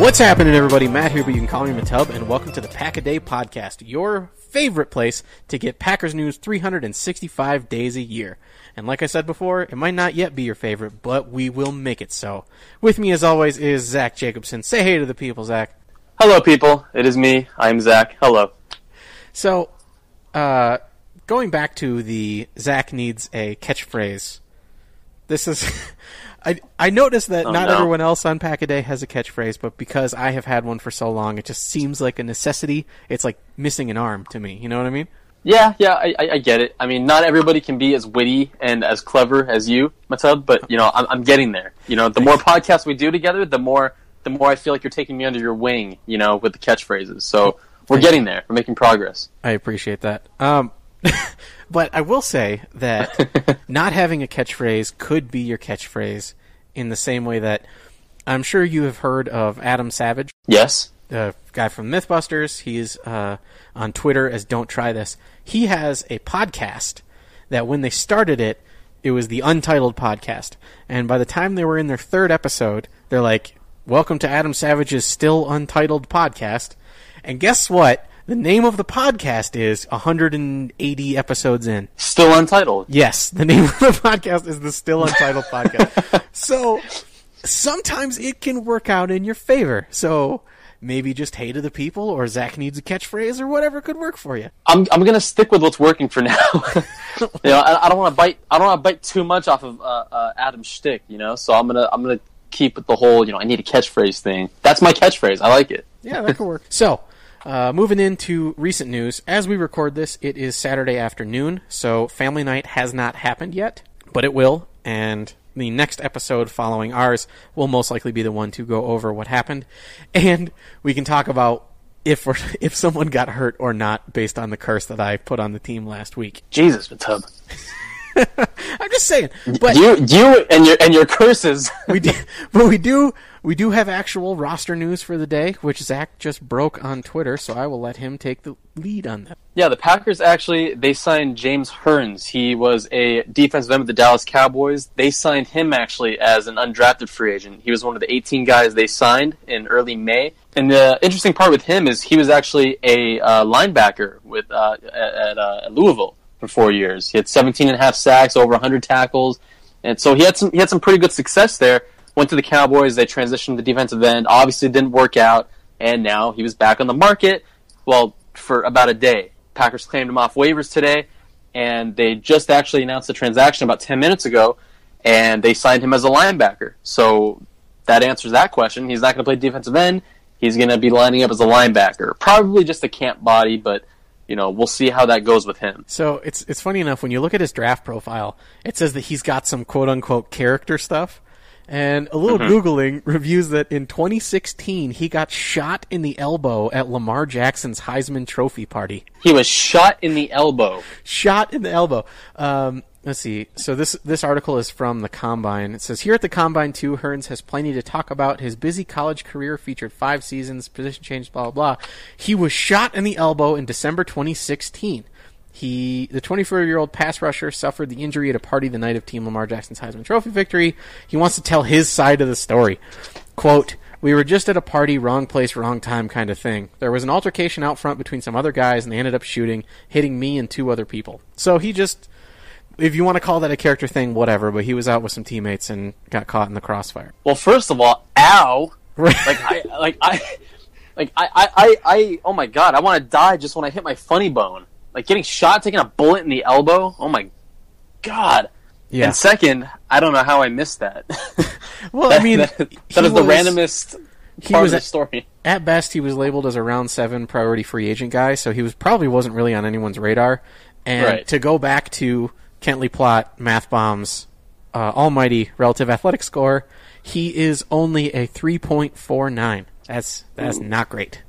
What's happening, everybody? Matt here, but you can call me Matub, and welcome to the Pack a Day Podcast, your favorite place to get Packers news 365 days a year. And like I said before, it might not yet be your favorite, but we will make it so. With me, as always, is Zach Jacobson. Say hey to the people, Zach. Hello, people. It is me. I'm Zach. Hello. So, uh, going back to the Zach needs a catchphrase. This is. I, I noticed that Oh, not no. everyone else on Pack a Day has a catchphrase, but because I have had one for so long, it just seems like a necessity. It's like missing an arm to me. You know what I mean? Yeah, yeah, I, I, I get it. I mean, not everybody can be as witty and as clever as you, Matub, but you know, I'm, I'm getting there. You know, the more podcasts we do together, the more the more I feel like you're taking me under your wing. You know, with the catchphrases. So we're getting there. We're making progress. I appreciate that. Um, but I will say that not having a catchphrase could be your catchphrase in the same way that I'm sure you have heard of Adam Savage, Yes. the guy from Mythbusters. He's uh, on Twitter as Don't Try This. He has a podcast that when they started it, it was the Untitled Podcast. And by the time they were in their third episode, they're like, Welcome to Adam Savage's Still Untitled Podcast. And guess what? The name of the podcast is 180 episodes in. Still untitled. Yes, the name of the podcast is the Still Untitled Podcast. So sometimes it can work out in your favor. So maybe just hey to the people, or Zach needs a catchphrase, or whatever could work for you. I'm I'm gonna stick with what's working for now. you know, I, I don't want to bite. I don't want to bite too much off of uh, uh, Adam's shtick. You know, so I'm gonna I'm gonna keep the whole. You know, I need a catchphrase thing. That's my catchphrase. I like it. Yeah, that could work. So, uh, moving into recent news, as we record this, it is Saturday afternoon, so family night has not happened yet, but it will, and the next episode following ours will most likely be the one to go over what happened, and we can talk about if if someone got hurt or not based on the curse that I put on the team last week. Jesus, Matub. I'm just saying, but you you and your and your curses. we do, but we do we do have actual roster news for the day, which Zach just broke on Twitter, so I will let him take the lead on that. Yeah, the Packers actually they signed James Hearns. He was a defensive end with the Dallas Cowboys. They signed him actually as an undrafted free agent. He was one of the 18 guys they signed in early May. And the interesting part with him is he was actually a uh, linebacker with uh, at, uh, Louisville for four years. He had 17 and a half sacks, over 100 tackles, and so he had some he had some pretty good success there. Went to the Cowboys. They transitioned to defensive end. Obviously, didn't work out, and now he was back on the market. Well, for about a day. Packers claimed him off waivers today, and they just actually announced the transaction about ten minutes ago, and they signed him as a linebacker. So that answers that question. He's not going to play defensive end. He's going to be lining up as a linebacker, probably just a camp body, but you know we'll see how that goes with him. So it's it's funny enough when you look at his draft profile, it says that he's got some quote unquote character stuff. And a little googling reviews that in 2016 he got shot in the elbow at Lamar Jackson's Heisman Trophy party. He was shot in the elbow. Shot in the elbow. Um, let's see. So this this article is from the Combine. It says here at the Combine too, Hearns has plenty to talk about. His busy college career featured five seasons, position change, blah blah blah. He was shot in the elbow in December 2016. He, the 24 year old pass rusher, suffered the injury at a party the night of Team Lamar Jackson's Heisman Trophy victory. He wants to tell his side of the story. Quote, we were just at a party, wrong place, wrong time kind of thing. There was an altercation out front between some other guys, and they ended up shooting, hitting me and two other people. So he just, if you want to call that a character thing, whatever, but he was out with some teammates and got caught in the crossfire. Well, first of all, ow! Like I, like I, like I, I, I, I oh my god! I want to die just when I hit my funny bone. Like getting shot, taking a bullet in the elbow. Oh my god! Yeah. And second, I don't know how I missed that. Well, I mean, that, that the was- randomest he part was of the story. at best he was labeled as a round seven priority free agent guy, so he was probably wasn't really on anyone's radar. And Right. to go back to Kent Lee Platte, Math Bombs, uh, almighty relative athletic score, he is only a three point four nine. That's that's not great.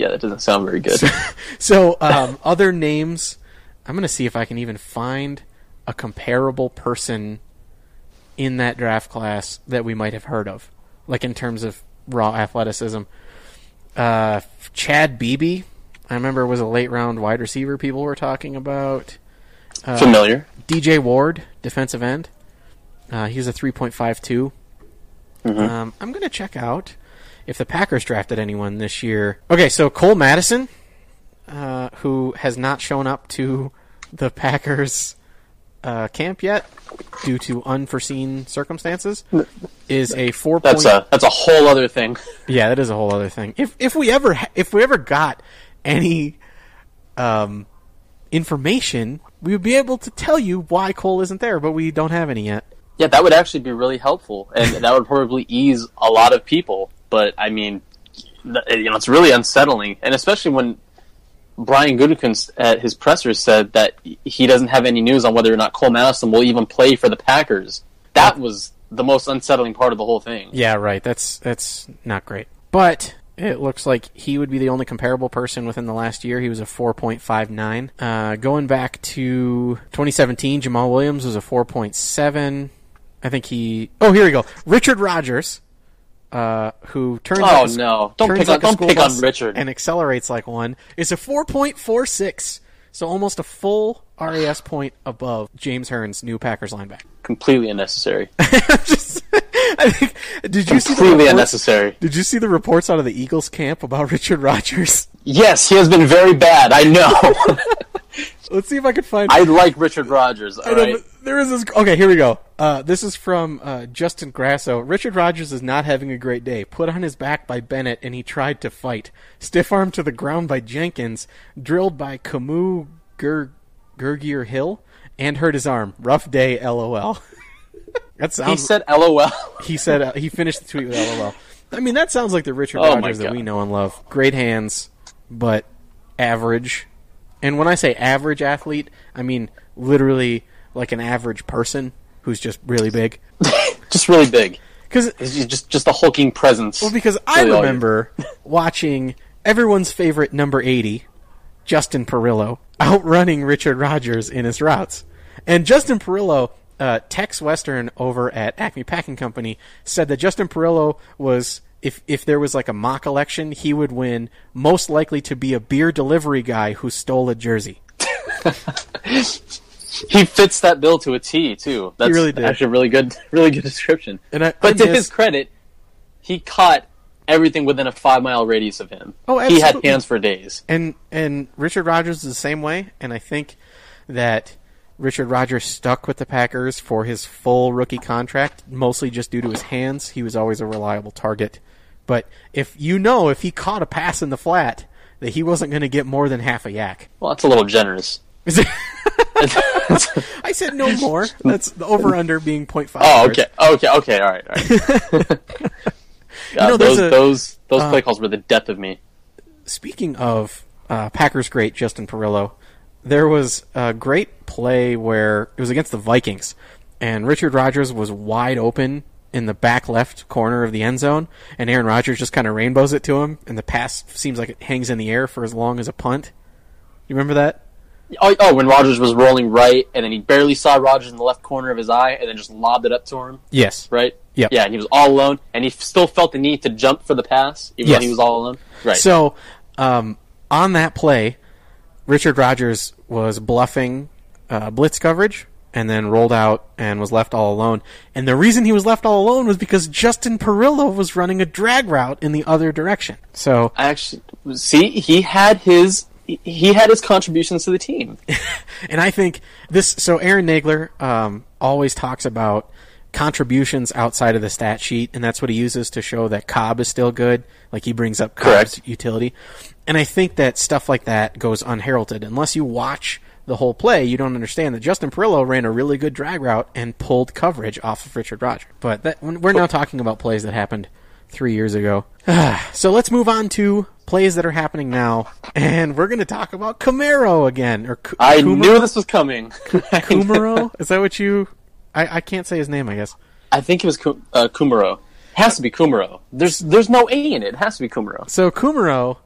Uh, yeah, that doesn't sound very good. So um, other names, I'm gonna see if I can even find a comparable person in that draft class that we might have heard of, like in terms of raw athleticism. Uh, Chad Beebe, I remember was a late round wide receiver people were talking about. Familiar. DJ Ward, defensive end. Uh, he's a 3.52. Um, I'm going to check out if the Packers drafted anyone this year. Okay, so Cole Madison, uh, who has not shown up to the Packers uh, camp yet due to unforeseen circumstances, is a four. That's point, a that's a whole other thing. yeah, that is a whole other thing. If if we ever if we ever got any um, information, we would be able to tell you why Cole isn't there, but we don't have any yet. Yeah, that would actually be really helpful, and that would probably ease a lot of people. But I mean, you know, it's really unsettling, and especially when Brian Gutekunst at his presser said that he doesn't have any news on whether or not Cole Madison will even play for the Packers. That was the most unsettling part of the whole thing. Yeah, right. That's that's not great. But it looks like he would be the only comparable person within the last year. He was a 4.59. Uh, going back to 2017, Jamaal Williams was a 4.7. I think he. Oh, here we go. Richard Rodgers, uh, who turns Oh, like a no. Don't turns pick on- like a don't pick on Richard. and accelerates like one, is a 4.46. So almost a full RAS point above James Hearns, new Packers linebacker. Completely unnecessary. Just- I think, did you see the Completely unnecessary. Did you see the reports out of the Eagles camp about Richard Rodgers? Yes, he has been very bad. I know. Let's see if I can find. I like Richard Rodgers. All know, right. there is this. Okay, here we go. Uh, this is from uh, Justin Grasso. Richard Rodgers is not having a great day. Put on his back by Bennett, and he tried to fight. Stiff arm to the ground by Jenkins. Drilled by Camus Ger- Grugier-Hill, and hurt his arm. Rough day. LOL. that sounds. He said LOL. He said uh, he finished the tweet with LOL. I mean, that sounds like the Richard Oh my Rodgers that we know and love. Great hands, but average. And when I say average athlete, I mean literally like an average person who's just really big. just really big. Because just just a hulking presence. well, because I Really remember watching everyone's favorite number eighty, Justin Perillo, outrunning Richard Rodgers in his routes. And Justin Perillo, uh, Tex Western over at Acme Packing Company, said that Justin Perillo was if if there was like a mock election, he would win, most likely to be a beer delivery guy who stole a jersey. He fits that bill to a T too. That's really did. actually a really good, really good description. And I- but I to his credit, he caught everything within a five mile radius of him. Oh, absolutely. he had hands for days. And and Richard Rodgers is the same way, and I think that Richard Rodgers stuck with the Packers for his full rookie contract, mostly just due to his hands. He was always a reliable target. But if you know if he caught a pass in the flat, that he wasn't going to get more than half a YAC. Well, that's a little generous. I said no more. That's the over under being 0.5. Oh, yards. okay, okay, okay. All right, all right. God, know, those a- uh, those those play calls were the death of me. Speaking of uh, Packers great Justin Perillo, there was a great play where it was against the Vikings, and Richard Rodgers was wide open in the back left corner of the end zone, and Aaron Rodgers just kind of rainbows it to him, and the pass seems like it hangs in the air for as long as a punt. You remember that? Oh, oh, when Rodgers was rolling right, and then he barely saw Rodgers in the left corner of his eye, and then just lobbed it up to him. Yes. Right? Yeah, and he was all alone, and he still felt the need to jump for the pass, even Yes. though he was all alone. Right. So, um, on that play, Richard Rodgers was bluffing uh, blitz coverage and then rolled out and was left all alone. And the reason he was left all alone was because Justin Perillo was running a drag route in the other direction. So, I actually see he had his he- had his contributions to the team. and I think this. So Aaron Nagler um, always talks about contributions outside of the stat sheet, and that's what he uses to show that Cobb is still good. Like he brings up Cobb's Correct. utility, and I think that stuff like that goes unheralded unless you watch the whole play. You don't understand that Justin Perillo ran a really good drag route and pulled coverage off of Richard Rodgers. But that, we're now talking about plays that happened three years ago. so let's move on to plays that are happening now, and we're going to talk about Camaro again. Or Ku- I Kumerow? knew this was coming. Kumerow? Is that what you? I, I can't say his name. I guess. I think it was uh, Kumerow. Has to be Kumerow. There's there's no A in it. It has to be Kumerow. So Kumerow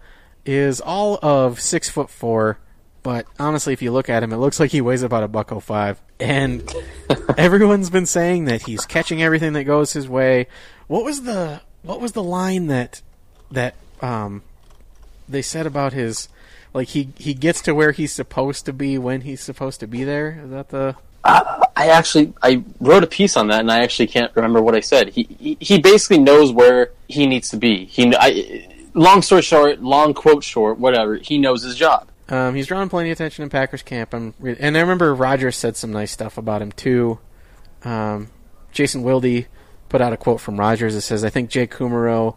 is all of six foot four, but honestly, if you look at him, it looks like he weighs about a buck oh five. And everyone's been saying that he's catching everything that goes his way. What was the what was the line that that um they said about his like he he gets to where he's supposed to be when he's supposed to be there? Is that the I actually I wrote a piece on that, and I actually can't remember what I said. He he, he basically knows where he needs to be. He I, long story short, long quote short, whatever. He knows his job. Um, he's drawn plenty of attention in Packers camp. I'm re- and I remember Rodgers said some nice stuff about him too. Um, Jason Wilde put out a quote from Rodgers that says, "I think Jake Kumerow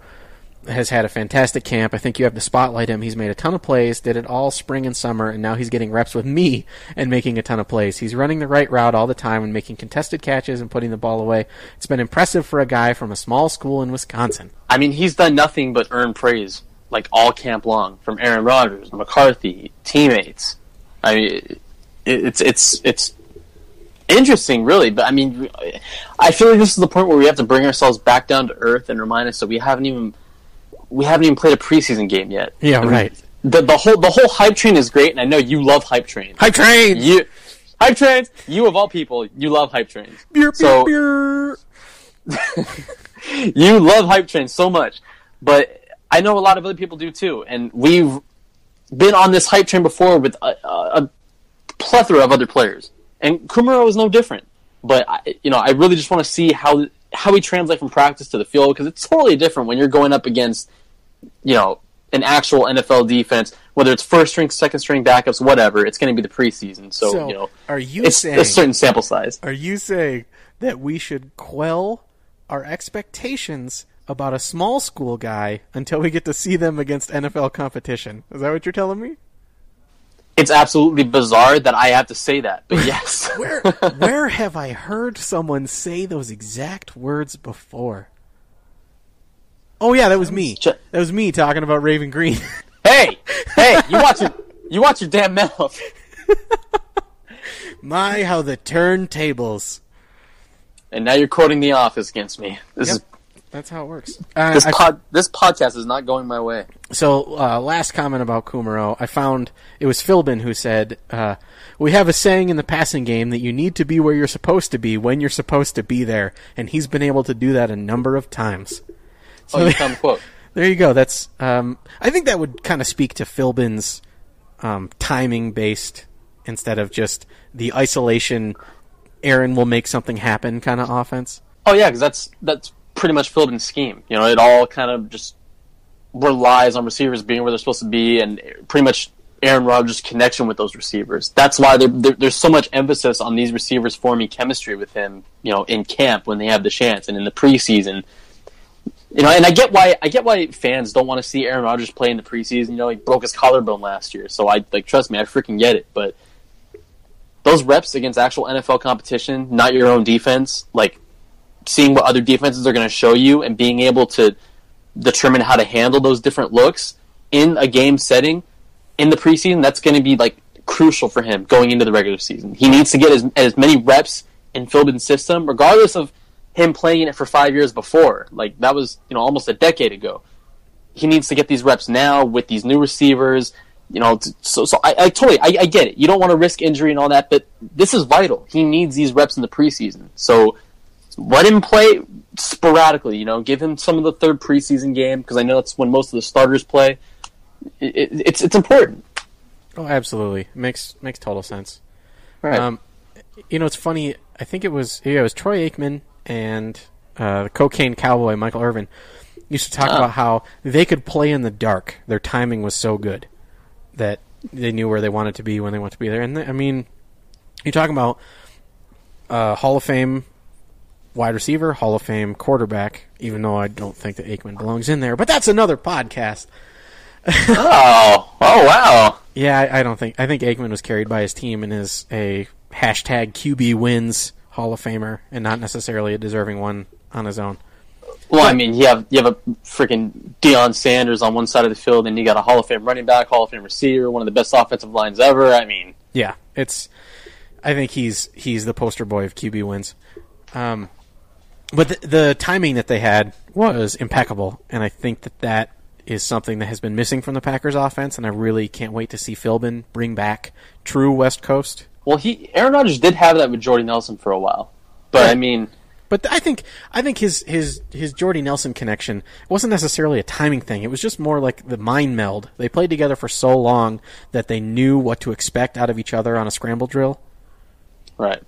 has had a fantastic camp. I think you have to spotlight him. He's made a ton of plays, did it all spring and summer, and now he's getting reps with me and making a ton of plays. He's running the right route all the time and making contested catches and putting the ball away. It's been impressive for a guy from a small school in Wisconsin." I mean, he's done nothing but earn praise like all camp long from Aaron Rodgers, McCarthy, teammates. I mean, it, it's it's it's interesting, really. But I mean, I feel like this is the point where we have to bring ourselves back down to earth and remind us that we haven't even we haven't even played a preseason game yet. Yeah, I mean, right. The the whole the whole hype train is great, and I know you love hype trains. Hype train. You hype trains. You of all people, you love hype trains. Beer, beer, So- beer. you love hype trains so much, but I know a lot of other people do too, and we've been on this hype train before with a, a, a plethora of other players, and Kumerow is no different. But I, you know, I really just want to see how how we translate from practice to the field because it's totally different when you're going up against you know an actual NFL defense, whether it's first string, second string backups, whatever. It's going to be the preseason, so, So, you know, are you it's saying a certain sample size. Are you saying that we should quell our expectations about a small school guy until we get to see them against NFL competition? Is that what you're telling me? It's absolutely bizarre that I have to say that, but yes. Where where have I heard someone say those exact words before? Oh yeah, that was me. That was me talking about Raven Greene. Hey, hey, you watch your you watch your damn mouth. My how the turntables. And now you're quoting The Office against me. This Yep. is That's how it works. Uh, this I- this podcast is not going my way. So, uh, last comment about Kumerow. I found it was Philbin who said, uh, We have a saying in the passing game that you need to be where you're supposed to be when you're supposed to be there. And he's been able to do that a number of times. Oh, you found the quote. There you go. That's, um, I think that would kind of speak to Philbin's um, timing based instead of just the isolation, Aaron will make something happen kind of offense. Oh yeah, because that's that's pretty much Philbin's scheme. You know, it all kind of just relies on receivers being where they're supposed to be, and pretty much Aaron Rodgers' connection with those receivers. That's why there, there, there's so much emphasis on these receivers forming chemistry with him, you know, in camp when they have the chance and in the preseason. You know, and I get why I get why fans don't want to see Aaron Rodgers play in the preseason. You know, he broke his collarbone last year, so I like trust me, I freaking get it. But those reps against actual NFL competition, not your own defense, like seeing what other defenses are going to show you and being able to determine how to handle those different looks in a game setting in the preseason, that's going to be like crucial for him going into the regular season. He needs to get as, as many reps in Philbin's system, regardless of him playing in it for five years before. Like that was you know almost a decade ago. He needs to get these reps now with these new receivers. You know, so so I, I totally I, I get it. You don't want to risk injury and all that, but this is vital. He needs these reps in the preseason. So let him play sporadically. You know, give him some of the third preseason game because I know that's when most of the starters play. It, it, it's it's important. Oh, absolutely. Makes makes total sense. Right. Um, you know, it's funny. I think it was yeah, it was Troy Aikman and uh, the cocaine cowboy Michael Irvin used to talk Ah. about how they could play in the dark. Their timing was so good that they knew where they wanted to be when they wanted to be there. And I mean, you're talking about uh, Hall of Fame wide receiver, Hall of Fame quarterback. Even though I don't think that Aikman belongs in there, but that's another podcast. oh, oh wow. Yeah, I, I don't think. I think Aikman was carried by his team and is a hashtag QB wins Hall of Famer, and not necessarily a deserving one on his own. Well, I mean, you have you have a freaking Deion Sanders on one side of the field, and you got a Hall of Fame running back, Hall of Fame receiver, one of the best offensive lines ever. I mean, Yeah, it's. I think he's he's the poster boy of QB wins. Um, but the, the timing that they had was impeccable, and I think that that is something that has been missing from the Packers offense, and I really can't wait to see Philbin bring back true West Coast. well, he Aaron Rodgers did have that with Jordy Nelson for a while, but I mean, But I think I think his his his Jordy Nelson connection wasn't necessarily a timing thing. It was just more like the mind meld. They played together for so long that they knew what to expect out of each other on a scramble drill. right.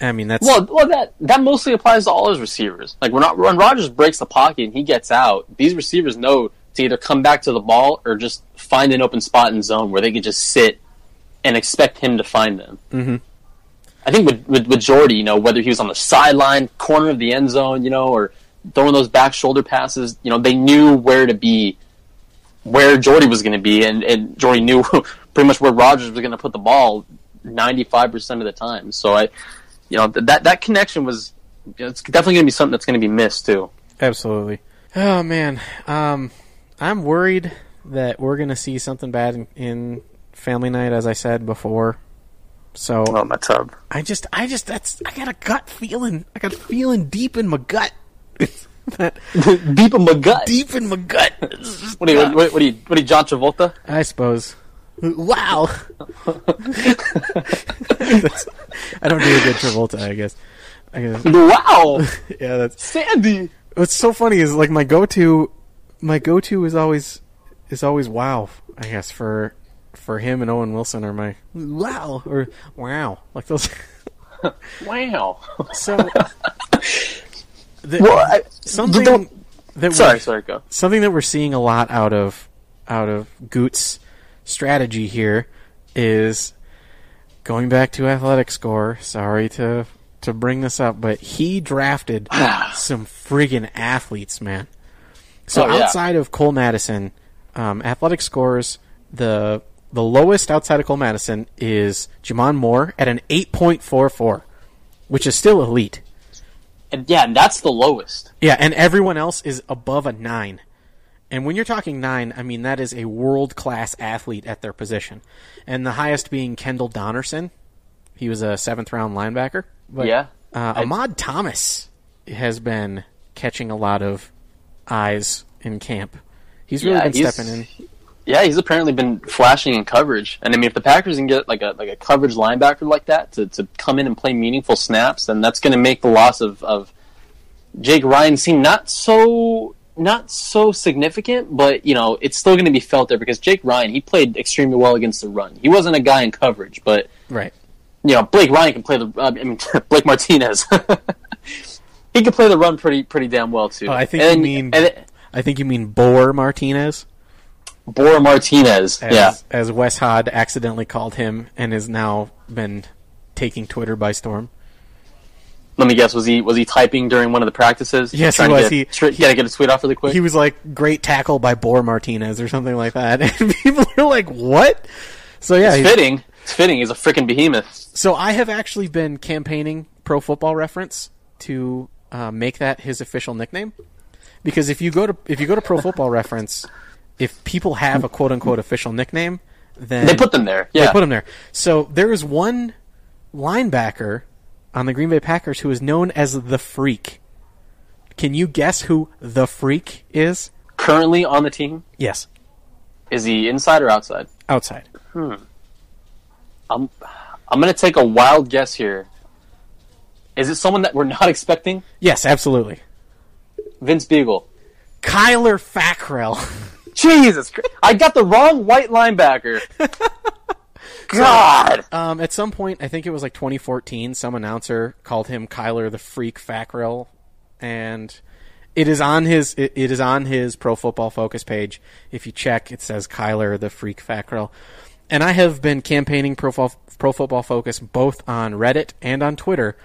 I mean, that's Well, well, that that mostly applies to all his receivers. Like when when Rodgers breaks the pocket and he gets out, these receivers know to either come back to the ball or just find an open spot in zone where they can just sit and expect him to find them. Mm-hmm. I think with, with with Jordy, you know, whether he was on the sideline, corner of the end zone, you know, or throwing those back shoulder passes, you know, they knew where to be, where Jordy was going to be, and and Jordy knew pretty much where Rodgers was going to put the ball ninety five percent of the time. So I you know that that connection was it's definitely going to be something that's going to be missed too. absolutely. Oh man, um, I'm worried that we're gonna see something bad in, in Family Night, as I said before. So Oh Matub. I just, I just, that's, I got a gut feeling. I got a feeling deep in my gut. that Deep in my gut. deep in my gut. What are you? What, what are you? What are you, John Travolta? I suppose. Wow. I don't do a good Travolta, I guess. I guess. Wow, Yeah, that's Sandy. what's so funny is like my go-to, my go-to is always is always wow. I guess for for him and Owen Wilson are my wow or wow like those. Wow. So the, Well, I, something don't- that sorry, sorry, go. something that we're seeing a lot out of out of Goot's strategy here is going back to athletic score. Sorry to to bring this up, but he drafted some friggin' athletes, man. So Oh, yeah. outside of Cole Madison, um, athletic scores the the lowest outside of Cole Madison is J'Mon Moore at an eight point four four, which is still elite. And yeah, and that's the lowest. Yeah, and everyone else is above a nine. And when you're talking nine, I mean that is a world class athlete at their position. And the highest being Kendall Donnerson. He was a seventh round linebacker. But, Yeah. Uh, Ahmad Thomas has been catching a lot of eyes in camp. He's really Yeah, been he's- stepping in. Yeah, he's apparently been flashing in coverage. And I mean, if the Packers can get like a like a coverage linebacker like that to, to come in and play meaningful snaps, then that's going to make the loss of, of Jake Ryan seem not so not so significant. But you know, it's still going to be felt there because Jake Ryan he played extremely well against the run. He wasn't a guy in coverage, but Right. you know, Blake Ryan can play the. uh, I mean, Blake Martinez. he can play the run pretty pretty damn well too. Oh, I think And- you mean it- I think you mean Boer Martinez. Bor Martinez. as, yeah. as Wes Hod accidentally called him and has now been taking Twitter by storm. Let me guess. Was he was he typing during one of the practices? Yes, he to was. Get, He- tr- gotta get a tweet off really quick. He was like, "Great tackle by Bor Martinez" or something like that, and people were like, "What?" So yeah, it's fitting. It's fitting. He's a freaking behemoth. So I have actually been campaigning Pro Football Reference to uh, make that his official nickname, because if you go to if you go to Pro Football Reference, if people have a quote unquote official nickname, then They put them there. Yeah. they put him there. So there is one linebacker on the Green Bay Packers who is known as the Freak. Can you guess who the Freak is? Currently on the team. Yes, Is he inside or outside? outside. Hmm. I'm I'm gonna take a wild guess here. Is it someone that we're not expecting? Yes, absolutely. Vince Biegel. Kyler Fackrell. Jesus, Christ. I got the wrong white linebacker. God. Um, at some point, I think it was like 2014, some announcer called him Kyler the Freak Fackrell, and it is on his it, it is on his Pro Football Focus page. If you check, it says Kyler the Freak Fackrell. And I have been campaigning Pro, Fo- Pro Football Focus both on Reddit and on Twitter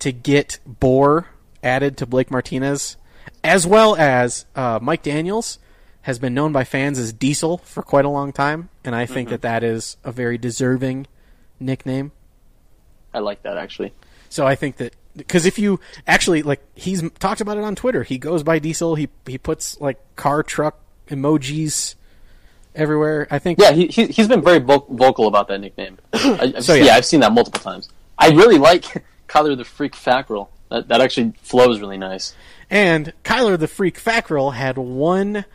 to get Boar added to Blake Martinez, as well as uh, Mike Daniels has been known by fans as Diesel for quite a long time, and I think mm-hmm. that that is a very deserving nickname. I like that actually. So I think that because if you actually like, he's talked about it on Twitter. He goes by Diesel. He he puts like car truck emojis everywhere. I think Yeah, he, he he's been very vo- vocal about that nickname. I, So, yeah. yeah. I've seen that multiple times. I really like Kyler the Freak Fackrell. That that actually flows really nice. And Kyler the Freak Fackrell had one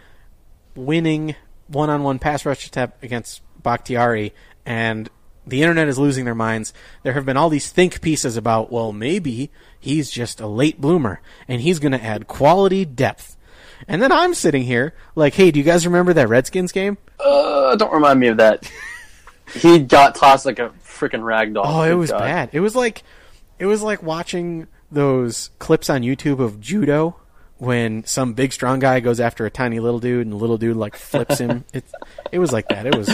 winning one on one pass rush attempt against Bakhtiari, and the internet is losing their minds. There have been all these think pieces about, well, maybe he's just a late bloomer and he's going to add quality depth. And then I'm sitting here like, hey, do you guys remember that Redskins game? Uh, don't remind me of that. he got tossed like a freaking rag doll. Oh, it was God. bad. It was like it was like watching those clips on YouTube of judo when some big strong guy goes after a tiny little dude and the little dude like flips him. it it was like that. It was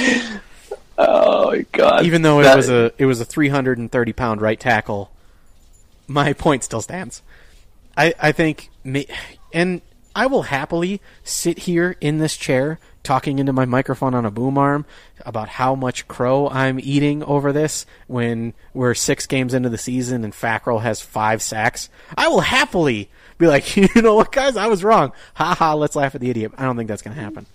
Oh my god! even though it That- was a it was a 330 pound right tackle. My point still stands. I I think ma- and I will happily sit here in this chair talking into my microphone on a boom arm about how much crow I'm eating over this when we're six games into the season and Fackrell has five sacks. I will happily be like, you know what, guys, I was wrong. Ha ha, let's laugh at the idiot. I don't think that's going to happen.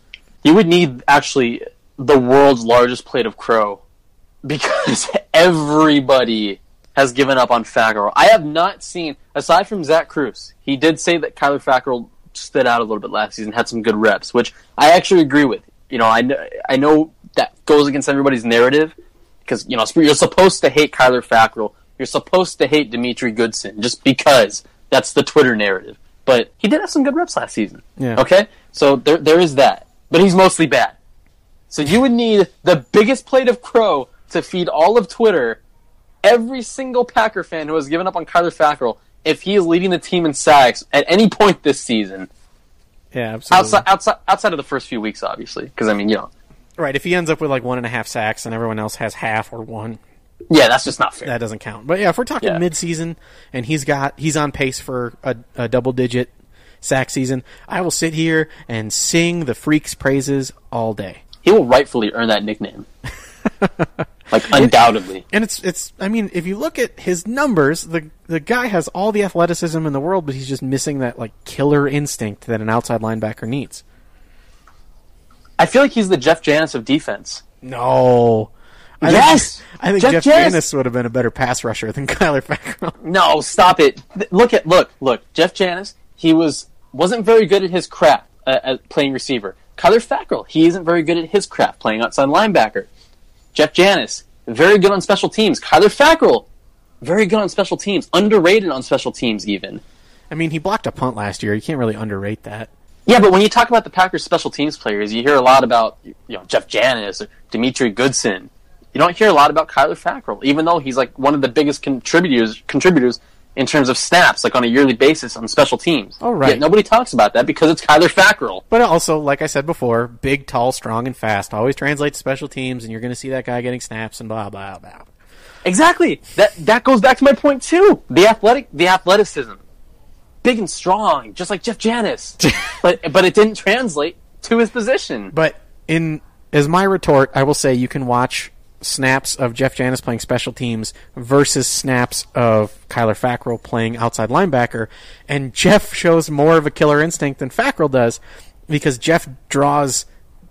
you would need actually the world's largest plate of crow because everybody has given up on Fackrell. I have not seen, aside from Zach Kruse, he did say that Kyler Fackrell stood out a little bit last season, had some good reps, which I actually agree with. You know, I know, I know that goes against everybody's narrative because you know you're supposed to hate Kyler Fackrell, you're supposed to hate Demetri Goodson just because that's the Twitter narrative. But he did have some good reps last season. Yeah. Okay, so there there is that, but he's mostly bad. So you would need the biggest plate of crow to feed all of Twitter, every single Packer fan who has given up on Kyler Fackrell, if he is leading the team in sacks at any point this season, Yeah, absolutely. outside outside outside of the first few weeks, obviously, because I mean, you know, Right, if he ends up with like one and a half sacks and everyone else has half or one, yeah, that's just not fair. that doesn't count. But yeah, if we're talking Yeah. mid-season and he's got he's on pace for a, a double-digit sack season, I will sit here and sing the freaks' praises all day. he will rightfully earn that nickname, like undoubtedly. And it's it's I mean, if you look at his numbers, the the guy has all the athleticism in the world, but he's just missing that like killer instinct that an outside linebacker needs. I feel like he's the Jeff Janis of defense. No. I Yes! think, I think Jeff Janis would have been a better pass rusher than Kyler Fackrell. No, stop it. Look at look look. Jeff Janis, he was wasn't very good at his craft uh, at playing receiver. Kyler Fackrell, he isn't very good at his craft playing outside linebacker. Jeff Janis, very good on special teams. Kyler Fackrell, very good on special teams, underrated on special teams even. I mean, he blocked a punt last year. You can't really underrate that. Yeah, but when you talk about the Packers special teams players, you hear a lot about you know Jeff Janis or Demetri Goodson. You don't hear a lot about Kyler Fackrell, even though he's like one of the biggest contributors contributors in terms of snaps, like on a yearly basis on special teams. Oh, right. Yet nobody talks about that because it's Kyler Fackrell. But also, like I said before, big, tall, strong, and fast always translates to special teams, and you're going to see that guy getting snaps and blah blah blah. Exactly. That that goes back to my point too. The athletic, the athleticism, big and strong, just like Jeff Janis. but but it didn't translate to his position. But in as my retort, I will say you can watch snaps of Jeff Janis playing special teams versus snaps of Kyler Fackrell playing outside linebacker, and Jeff shows more of a killer instinct than Fackrell does because Jeff draws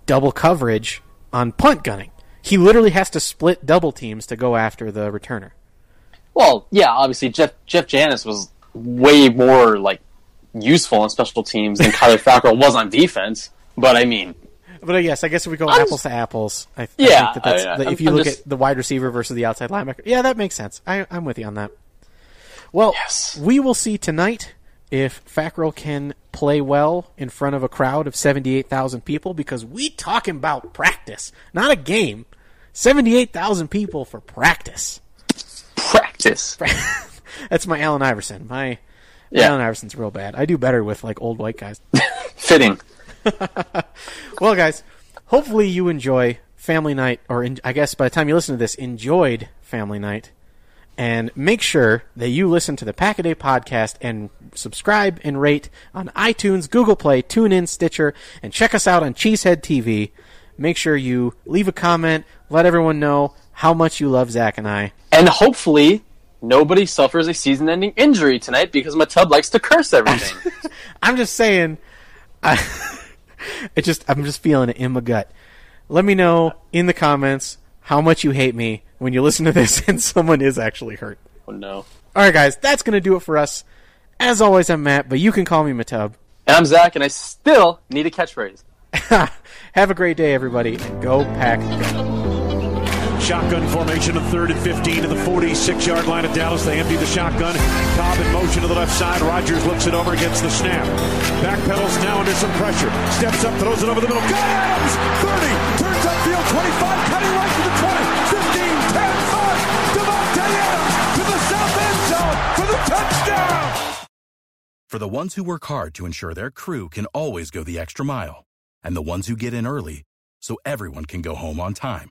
double coverage on punt gunning. He literally has to split double teams to go after the returner. Well, yeah, obviously Jeff Jeff Janis was way more like useful on special teams than Kyler Fackrell was on defense. But I mean, But uh, yes, I guess if we go I'm apples to apples, I, I Yeah, think that that's, I- if you I'm look just- at the wide receiver versus the outside linebacker, yeah, that makes sense. I, I'm with you on that. Well, Yes. we will see tonight if Fackrell can play well in front of a crowd of 78,000 people because we talking about practice, not a game. 78,000 people for practice. practice. That's my Allen Iverson. My Yeah. Allen Iverson's real bad. I do better with like old white guys. Fitting. Well, guys, hopefully you enjoy family night, or in, I guess by the time you listen to this, enjoyed family night. And make sure that you listen to the Pack a Day podcast and subscribe and rate on iTunes, Google Play, TuneIn, Stitcher, and check us out on Cheesehead TV. Make sure you leave a comment, let everyone know how much you love Zach and I. And hopefully nobody suffers a season-ending injury tonight because Matub likes to curse everything. I'm just saying, I, it just I'm just feeling it in my gut. Let me know in the comments how much you hate me when you listen to this and someone is actually hurt. oh no. All right, guys, that's gonna do it for us. As always, I'm Matt, but you can call me Matub. And I'm Zach, and I still need a catchphrase. Have a great day, everybody, and go pack. Go. Shotgun formation of third and 15 to the 46 yard line of Dallas. They empty the shotgun. Cobb in motion to the left side. Rodgers looks it over, gets the snap. Backpedals now under some pressure. Steps up, throws it over the middle. Got Adams! 30, turns upfield, 25, cutting right to the 20, 15, 10, 5. Davante Adams to the south end zone for the touchdown! For the ones who work hard to ensure their crew can always go the extra mile, and the ones who get in early so everyone can go home on time,